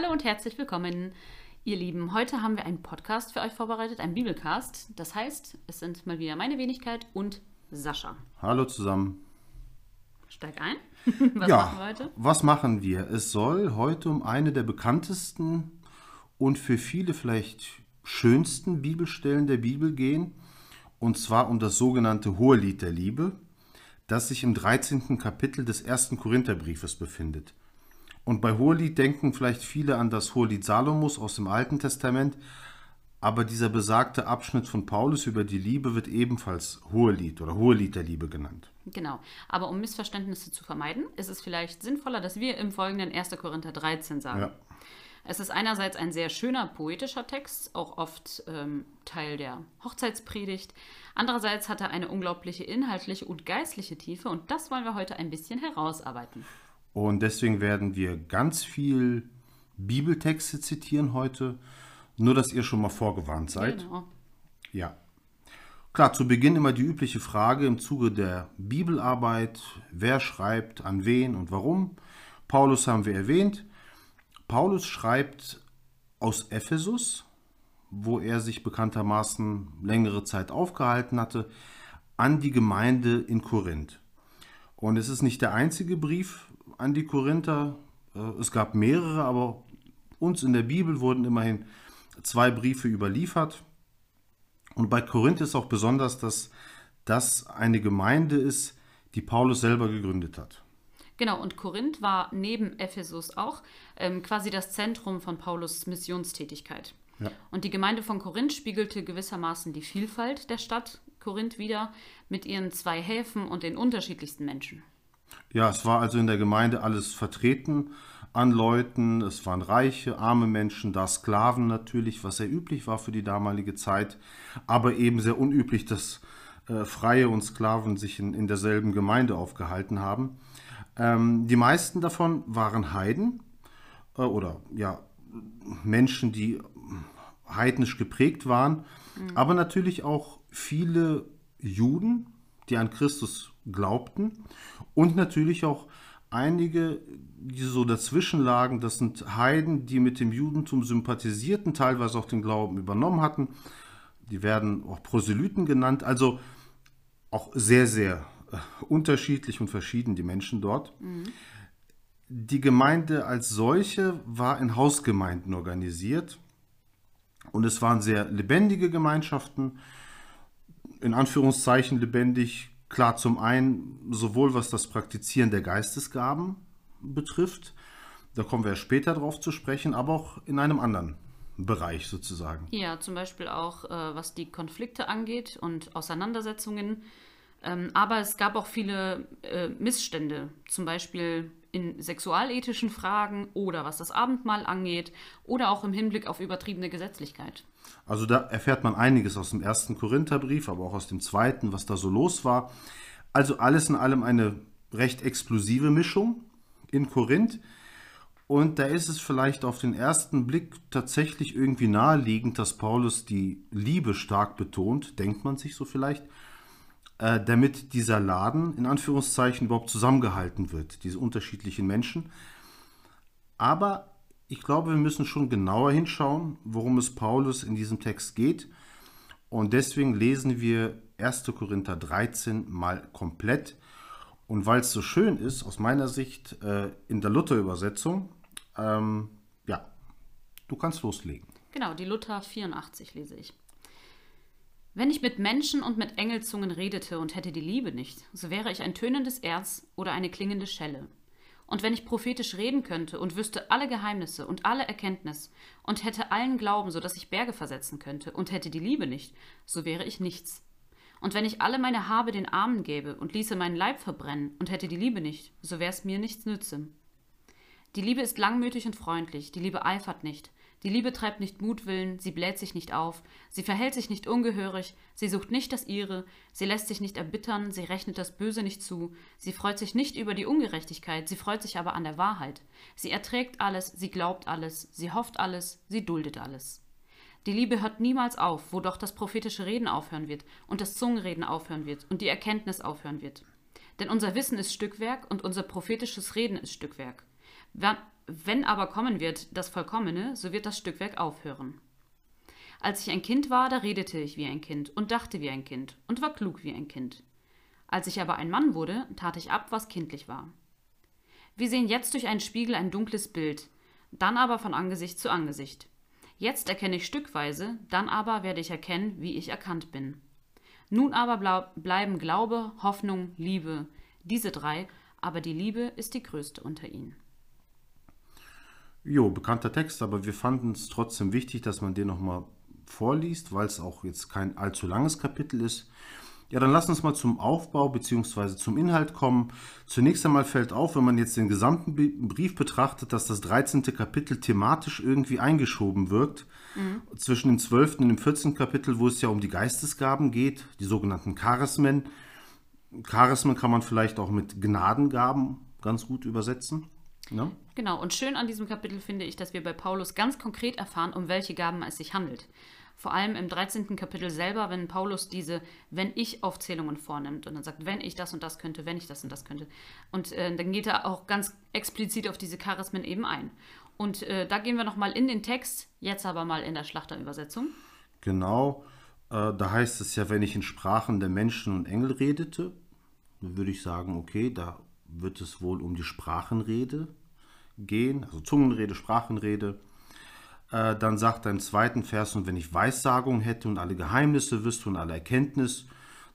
Hallo und herzlich willkommen, ihr Lieben. Heute haben wir einen Podcast für euch vorbereitet, einen Bibelcast. Das heißt, es sind mal wieder meine Wenigkeit und Sascha. Hallo zusammen. Steig ein. Was ja, machen wir heute? Was machen wir? Es soll heute um eine der bekanntesten und für viele vielleicht schönsten Bibelstellen der Bibel gehen, und zwar um das sogenannte Hohelied der Liebe, das sich im 13. Kapitel des ersten Korintherbriefes befindet. Und bei Hohelied denken vielleicht viele an das Hohelied Salomos aus dem Alten Testament, aber dieser besagte Abschnitt von Paulus über die Liebe wird ebenfalls Hohelied oder Hohelied der Liebe genannt. Genau, aber um Missverständnisse zu vermeiden, ist es vielleicht sinnvoller, dass wir im Folgenden 1. Korinther 13 sagen. Ja. Es ist einerseits ein sehr schöner poetischer Text, auch oft ähm, Teil der Hochzeitspredigt. Andererseits hat er eine unglaubliche inhaltliche und geistliche Tiefe und das wollen wir heute ein bisschen herausarbeiten. Und deswegen werden wir ganz viel Bibeltexte zitieren heute, nur dass ihr schon mal vorgewarnt seid. Genau. Ja. Klar, zu Beginn immer die übliche Frage im Zuge der Bibelarbeit, wer schreibt, an wen und warum. Paulus haben wir erwähnt. Paulus schreibt aus Ephesus, wo er sich bekanntermaßen längere Zeit aufgehalten hatte, an die Gemeinde in Korinth. Und es ist nicht der einzige Brief, an die Korinther. Äh, es gab mehrere, aber uns in der Bibel wurden immerhin zwei Briefe überliefert. Und bei Korinth ist auch besonders, dass das eine Gemeinde ist, die Paulus selber gegründet hat. Genau, und Korinth war neben Ephesus auch ähm, quasi das Zentrum von Paulus Missionstätigkeit. Ja. Und die Gemeinde von Korinth spiegelte gewissermaßen die Vielfalt der Stadt Korinth wider mit ihren zwei Häfen und den unterschiedlichsten Menschen. Ja, es war also in der Gemeinde alles vertreten an Leuten. Es waren reiche, arme Menschen, da Sklaven natürlich, was sehr üblich war für die damalige Zeit, aber eben sehr unüblich, dass äh, Freie und Sklaven sich in, in derselben Gemeinde aufgehalten haben. Ähm, die meisten davon waren Heiden äh, oder ja, Menschen, die heidnisch geprägt waren, mhm. aber natürlich auch viele Juden, die an Christus glaubten und natürlich auch einige, die so dazwischen lagen, das sind Heiden, die mit dem Judentum sympathisierten, teilweise auch den Glauben übernommen hatten. Die werden auch Proselyten genannt, also auch sehr, sehr äh, unterschiedlich und verschieden die Menschen dort. Mhm. Die Gemeinde als solche war in Hausgemeinden organisiert und es waren sehr lebendige Gemeinschaften, in Anführungszeichen lebendig, Klar, zum einen sowohl was das Praktizieren der Geistesgaben betrifft, da kommen wir später drauf zu sprechen, aber auch in einem anderen Bereich sozusagen. Ja, zum Beispiel auch äh, was die Konflikte angeht und Auseinandersetzungen. Ähm, aber es gab auch viele äh, Missstände, zum Beispiel in sexualethischen Fragen oder was das Abendmahl angeht oder auch im Hinblick auf übertriebene Gesetzlichkeit. Also da erfährt man einiges aus dem ersten Korintherbrief, aber auch aus dem zweiten, was da so los war. Also alles in allem eine recht explosive Mischung in Korinth. Und da ist es vielleicht auf den ersten Blick tatsächlich irgendwie naheliegend, dass Paulus die Liebe stark betont, denkt man sich so vielleicht, äh, damit dieser Laden in Anführungszeichen überhaupt zusammengehalten wird, diese unterschiedlichen Menschen. Aber ich glaube, wir müssen schon genauer hinschauen, worum es Paulus in diesem Text geht. Und deswegen lesen wir 1. Korinther 13 mal komplett. Und weil es so schön ist, aus meiner Sicht, äh, in der Luther-Übersetzung, ähm, ja, du kannst loslegen. Genau, die Luther 84 lese ich. Wenn ich mit Menschen und mit Engelzungen redete und hätte die Liebe nicht, so wäre ich ein tönendes Erz oder eine klingende Schelle. Und wenn ich prophetisch reden könnte und wüsste alle Geheimnisse und alle Erkenntnis und hätte allen Glauben, so dass ich Berge versetzen könnte und hätte die Liebe nicht, so wäre ich nichts. Und wenn ich alle meine Habe den Armen gäbe und ließe meinen Leib verbrennen und hätte die Liebe nicht, so wäre es mir nichts nütze. Die Liebe ist langmütig und freundlich, die Liebe eifert nicht, die Liebe treibt nicht Mutwillen, sie bläht sich nicht auf, sie verhält sich nicht ungehörig, sie sucht nicht das ihre, sie lässt sich nicht erbittern, sie rechnet das Böse nicht zu, sie freut sich nicht über die Ungerechtigkeit, sie freut sich aber an der Wahrheit. Sie erträgt alles, sie glaubt alles, sie hofft alles, sie duldet alles. Die Liebe hört niemals auf, wo doch das prophetische Reden aufhören wird und das Zungenreden aufhören wird und die Erkenntnis aufhören wird. Denn unser Wissen ist Stückwerk und unser prophetisches Reden ist Stückwerk. Wenn aber kommen wird das Vollkommene, so wird das Stückwerk aufhören. Als ich ein Kind war, da redete ich wie ein Kind und dachte wie ein Kind und war klug wie ein Kind. Als ich aber ein Mann wurde, tat ich ab, was kindlich war. Wir sehen jetzt durch einen Spiegel ein dunkles Bild, dann aber von Angesicht zu Angesicht. Jetzt erkenne ich stückweise, dann aber werde ich erkennen, wie ich erkannt bin. Nun aber bleiben Glaube, Hoffnung, Liebe, diese drei, aber die Liebe ist die größte unter ihnen. Jo, bekannter Text, aber wir fanden es trotzdem wichtig, dass man den nochmal vorliest, weil es auch jetzt kein allzu langes Kapitel ist. Ja, dann lass uns mal zum Aufbau bzw. zum Inhalt kommen. Zunächst einmal fällt auf, wenn man jetzt den gesamten Brief betrachtet, dass das 13. Kapitel thematisch irgendwie eingeschoben wirkt. Mhm. Zwischen dem 12. und dem 14. Kapitel, wo es ja um die Geistesgaben geht, die sogenannten Charismen. Charismen kann man vielleicht auch mit Gnadengaben ganz gut übersetzen. Ja? Genau, und schön an diesem Kapitel finde ich, dass wir bei Paulus ganz konkret erfahren, um welche Gaben es sich handelt vor allem im 13. Kapitel selber, wenn Paulus diese Wenn ich Aufzählungen vornimmt und dann sagt, wenn ich das und das könnte, wenn ich das und das könnte. Und äh, dann geht er auch ganz explizit auf diese Charismen eben ein. Und äh, da gehen wir nochmal in den Text, jetzt aber mal in der Schlachterübersetzung. Genau, äh, da heißt es ja, wenn ich in Sprachen der Menschen und Engel redete, dann würde ich sagen, okay, da wird es wohl um die Sprachenrede gehen, also Zungenrede, Sprachenrede. Äh, dann sagt er im zweiten Vers, und wenn ich Weissagung hätte und alle Geheimnisse wüsste und alle Erkenntnis,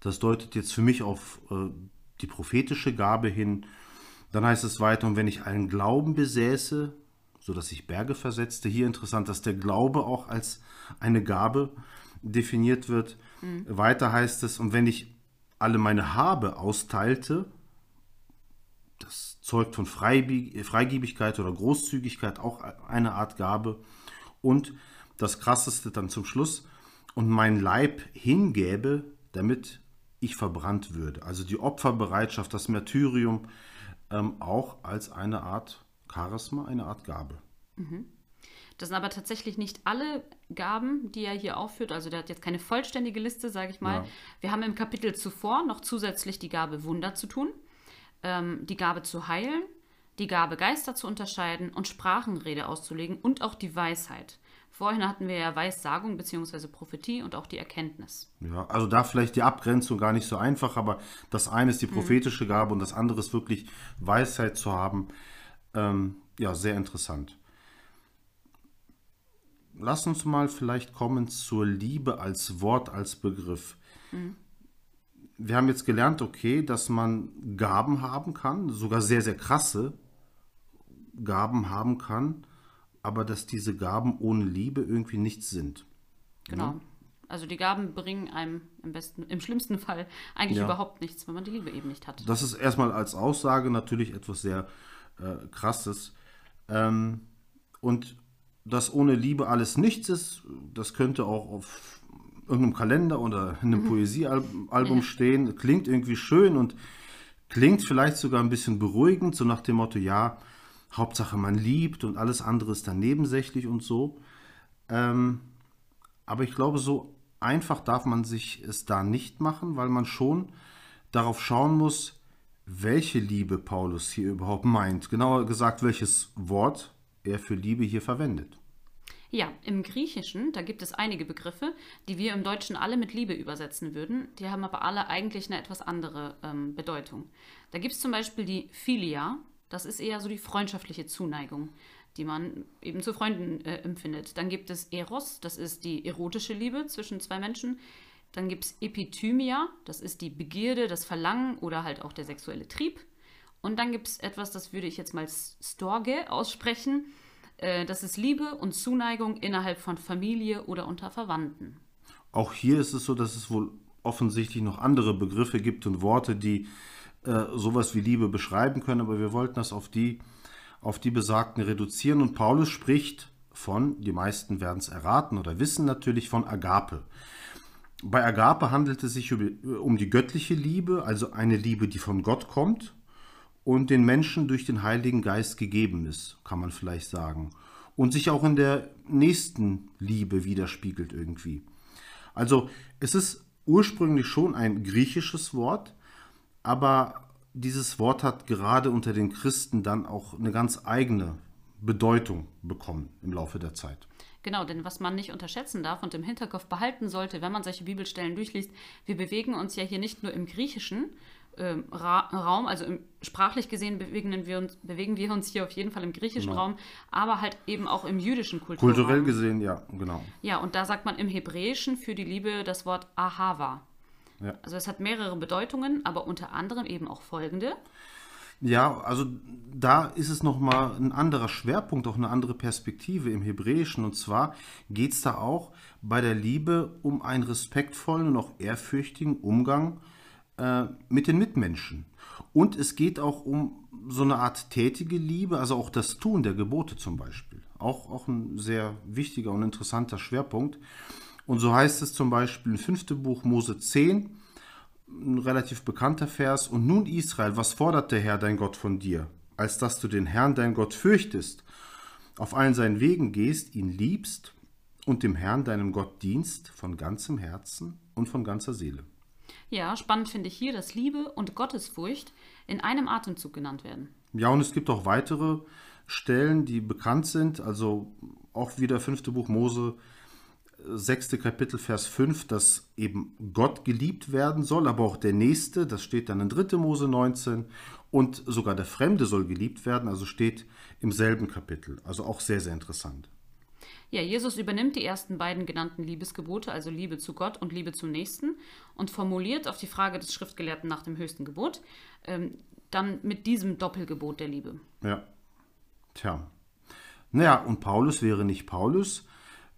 das deutet jetzt für mich auf äh, die prophetische Gabe hin. Dann heißt es weiter, und wenn ich allen Glauben besäße, so dass ich Berge versetzte. Hier interessant, dass der Glaube auch als eine Gabe definiert wird. Mhm. Weiter heißt es, und wenn ich alle meine Habe austeilte, das zeugt von Freigebigkeit oder Großzügigkeit, auch eine Art Gabe. Und das Krasseste dann zum Schluss, und mein Leib hingäbe, damit ich verbrannt würde. Also die Opferbereitschaft, das Märtyrium ähm, auch als eine Art Charisma, eine Art Gabe. Mhm. Das sind aber tatsächlich nicht alle Gaben, die er hier aufführt. Also der hat jetzt keine vollständige Liste, sage ich mal. Ja. Wir haben im Kapitel zuvor noch zusätzlich die Gabe Wunder zu tun, ähm, die Gabe zu heilen, die Gabe, Geister zu unterscheiden und Sprachenrede auszulegen und auch die Weisheit. Vorhin hatten wir ja Weissagung bzw. Prophetie und auch die Erkenntnis. Ja, also da vielleicht die Abgrenzung gar nicht so einfach, aber das eine ist die mhm. prophetische Gabe und das andere ist wirklich Weisheit zu haben. Ähm, ja, sehr interessant. Lass uns mal vielleicht kommen zur Liebe als Wort, als Begriff. Mhm wir haben jetzt gelernt, okay, dass man Gaben haben kann, sogar sehr, sehr krasse Gaben haben kann, aber dass diese Gaben ohne Liebe irgendwie nichts sind. Genau. Ja? Also die Gaben bringen einem im besten, im schlimmsten Fall eigentlich ja. überhaupt nichts, wenn man die Liebe eben nicht hat. Das ist erstmal als Aussage natürlich etwas sehr äh, krasses. Ähm, und dass ohne Liebe alles nichts ist, das könnte auch auf irgendeinem Kalender oder in einem mhm. Poesiealbum stehen. Klingt irgendwie schön und klingt vielleicht sogar ein bisschen beruhigend, so nach dem Motto, ja, Hauptsache man liebt und alles andere ist dann nebensächlich und so. Ähm, aber ich glaube, so einfach darf man sich es da nicht machen, weil man schon darauf schauen muss, welche Liebe Paulus hier überhaupt meint. Genauer gesagt, welches Wort er für Liebe hier verwendet. Ja, im Griechischen, da gibt es einige Begriffe, die wir im Deutschen alle mit Liebe übersetzen würden. Die haben aber alle eigentlich eine etwas andere ähm, Bedeutung. Da gibt es zum Beispiel die Philia, das ist eher so die freundschaftliche Zuneigung, die man eben zu Freunden äh, empfindet. Dann gibt es Eros, das ist die erotische Liebe zwischen zwei Menschen. Dann gibt es Epithymia, das ist die Begierde, das Verlangen oder halt auch der sexuelle Trieb. Und dann gibt es etwas, das würde ich jetzt mal Storge aussprechen. Äh, das ist Liebe und Zuneigung innerhalb von Familie oder unter Verwandten. Auch hier ist es so, dass es wohl offensichtlich noch andere Begriffe gibt und Worte, die äh, sowas wie Liebe beschreiben können, aber wir wollten das auf die, auf die besagten reduzieren. Und Paulus spricht von, die meisten werden es erraten oder wissen natürlich, von Agape. Bei Agape handelt es sich um die göttliche Liebe, also eine Liebe, die von Gott kommt und den Menschen durch den Heiligen Geist gegeben ist, kann man vielleicht sagen. Und sich auch in der nächsten Liebe widerspiegelt irgendwie. Also es ist ursprünglich schon ein griechisches Wort, aber dieses Wort hat gerade unter den Christen dann auch eine ganz eigene Bedeutung bekommen im Laufe der Zeit. Genau, denn was man nicht unterschätzen darf und im Hinterkopf behalten sollte, wenn man solche Bibelstellen durchliest, wir bewegen uns ja hier nicht nur im griechischen äh, Ra Raum, also im, sprachlich gesehen bewegen wir, uns, bewegen wir uns hier auf jeden Fall im griechischen Genau. Raum, aber halt eben auch im jüdischen Kulturraum. Kulturell gesehen, ja, genau. Ja, und da sagt man im Hebräischen für die Liebe das Wort Ahava. Ja. Also es hat mehrere Bedeutungen, aber unter anderem eben auch folgende. Ja, also da ist es nochmal ein anderer Schwerpunkt, auch eine andere Perspektive im Hebräischen. Und zwar geht es da auch bei der Liebe um einen respektvollen und auch ehrfürchtigen Umgang äh, mit den Mitmenschen. Und es geht auch um so eine Art tätige Liebe, also auch das Tun der Gebote zum Beispiel. Auch, auch ein sehr wichtiger und interessanter Schwerpunkt. Und so heißt es zum Beispiel im fünften Buch Mose 10, ein relativ bekannter Vers. Und nun Israel, was fordert der Herr dein Gott von dir, als dass du den Herrn dein Gott fürchtest, auf allen seinen Wegen gehst, ihn liebst und dem Herrn deinem Gott dienst von ganzem Herzen und von ganzer Seele. Ja, spannend finde ich hier, dass Liebe und Gottesfurcht in einem Atemzug genannt werden. Ja, und es gibt auch weitere Stellen, die bekannt sind. Also auch wieder fünfte Buch Mose, äh, sechste Kapitel, Vers 5, dass eben Gott geliebt werden soll, aber auch der Nächste, das steht dann in 3. Mose 19, und sogar der Fremde soll geliebt werden, also steht im selben Kapitel. Also auch sehr, sehr interessant. Ja, Jesus übernimmt die ersten beiden genannten Liebesgebote, also Liebe zu Gott und Liebe zum Nächsten, und formuliert auf die Frage des Schriftgelehrten nach dem höchsten Gebot ähm, dann mit diesem Doppelgebot der Liebe. Ja. Tja. Naja, und Paulus wäre nicht Paulus,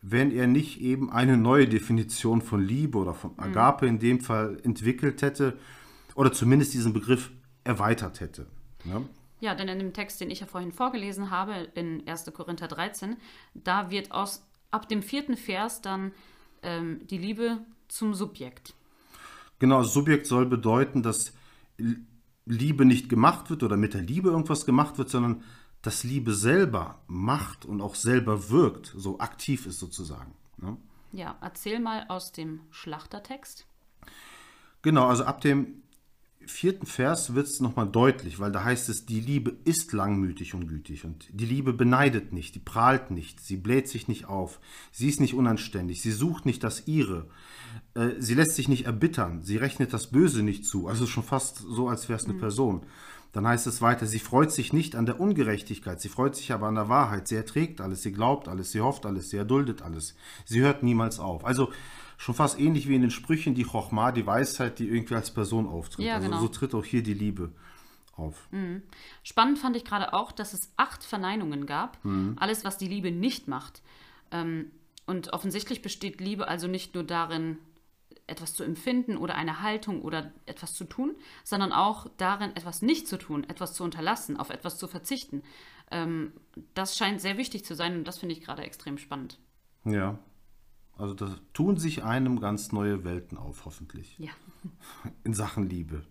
wenn er nicht eben eine neue Definition von Liebe oder von Agape in dem Fall entwickelt hätte oder zumindest diesen Begriff erweitert hätte. Ja? Ja, denn in dem Text, den ich ja vorhin vorgelesen habe, in 1. Korinther 13, da wird aus ab dem vierten Vers dann ähm, die Liebe zum Subjekt. Genau, Subjekt soll bedeuten, dass Liebe nicht gemacht wird oder mit der Liebe irgendwas gemacht wird, sondern dass Liebe selber macht und auch selber wirkt, so aktiv ist sozusagen. Ne? Ja, erzähl mal aus dem Schlachtertext. Genau, also ab dem vierten Vers wird es nochmal deutlich, weil da heißt es, die Liebe ist langmütig und gütig und die Liebe beneidet nicht, die prahlt nicht, sie bläht sich nicht auf, sie ist nicht unanständig, sie sucht nicht das ihre, äh, sie lässt sich nicht erbittern, sie rechnet das Böse nicht zu, also schon fast so, als wäre es eine Person. Dann heißt es weiter, sie freut sich nicht an der Ungerechtigkeit, sie freut sich aber an der Wahrheit, sie erträgt alles, sie glaubt alles, sie hofft alles, sie erduldet alles, sie hört niemals auf. Also schon fast ähnlich wie in den Sprüchen die Chochma, die Weisheit, die irgendwie als Person auftritt. Ja, also genau. so tritt auch hier die Liebe auf. Spannend fand ich gerade auch, dass es acht Verneinungen gab. Alles, was die Liebe nicht macht. Ähm, und offensichtlich besteht Liebe also nicht nur darin, etwas zu empfinden oder eine Haltung oder etwas zu tun, sondern auch darin, etwas nicht zu tun, etwas zu unterlassen, auf etwas zu verzichten. Ähm, das scheint sehr wichtig zu sein und das finde ich gerade extrem spannend. Ja. Also da tun sich einem ganz neue Welten auf, hoffentlich. Ja. in Sachen Liebe.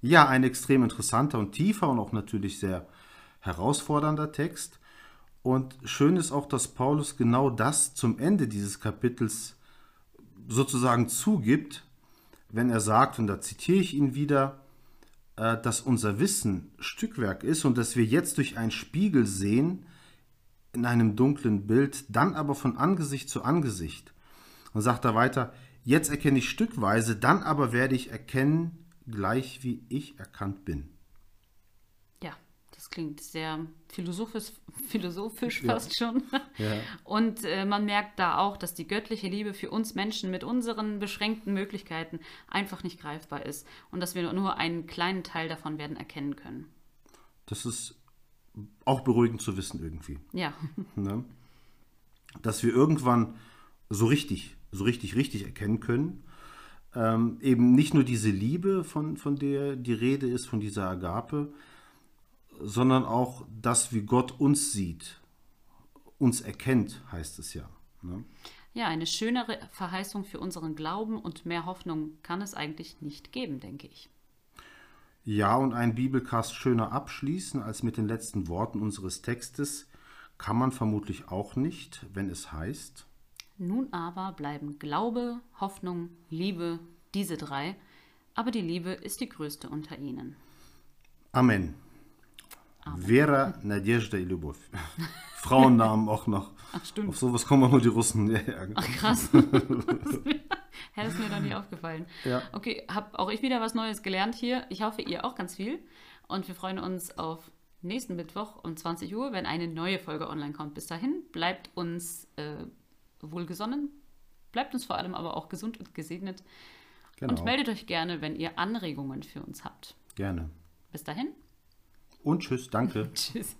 Ja, ein extrem interessanter und tiefer und auch natürlich sehr herausfordernder Text. Und schön ist auch, dass Paulus genau das zum Ende dieses Kapitels sozusagen zugibt, wenn er sagt, und da zitiere ich ihn wieder, äh, dass unser Wissen Stückwerk ist und dass wir jetzt durch einen Spiegel sehen, in einem dunklen Bild, dann aber von Angesicht zu Angesicht. Und sagt er weiter, jetzt erkenne ich stückweise, dann aber werde ich erkennen, gleich wie ich erkannt bin. Ja, das klingt sehr philosophisch, philosophisch Ja. fast schon. Ja. Und äh, man merkt da auch, dass die göttliche Liebe für uns Menschen mit unseren beschränkten Möglichkeiten einfach nicht greifbar ist und dass wir nur einen kleinen Teil davon werden erkennen können. Das ist auch beruhigend zu wissen irgendwie. Ja, Ne? Dass wir irgendwann so richtig, so richtig, richtig erkennen können, ähm, eben nicht nur diese Liebe, von, von der die Rede ist, von dieser Agape, sondern auch das, wie Gott uns sieht, uns erkennt, heißt es ja. Ne? ja, eine schönere Verheißung für unseren Glauben und mehr Hoffnung kann es eigentlich nicht geben, denke ich. Ja, und einen Bibelcast schöner abschließen als mit den letzten Worten unseres Textes kann man vermutlich auch nicht, wenn es heißt, Nun aber bleiben Glaube, Hoffnung, Liebe, diese drei, aber die Liebe ist die größte unter ihnen. Amen. Vera, Nadezhda и Любовь. Frauennamen auch noch. Ach, stimmt. Auf sowas kommen immer die Russen. Ja, ja. Ach, krass. Hä, das ist mir noch nie aufgefallen. Ja. Okay, habe auch ich wieder was Neues gelernt hier. Ich hoffe, ihr auch ganz viel. Und wir freuen uns auf nächsten Mittwoch um 20 Uhr, wenn eine neue Folge online kommt. Bis dahin, bleibt uns äh, wohlgesonnen, bleibt uns vor allem aber auch gesund und gesegnet. Genau. Und meldet euch gerne, wenn ihr Anregungen für uns habt. Gerne. Bis dahin. Und tschüss, danke. Tschüss.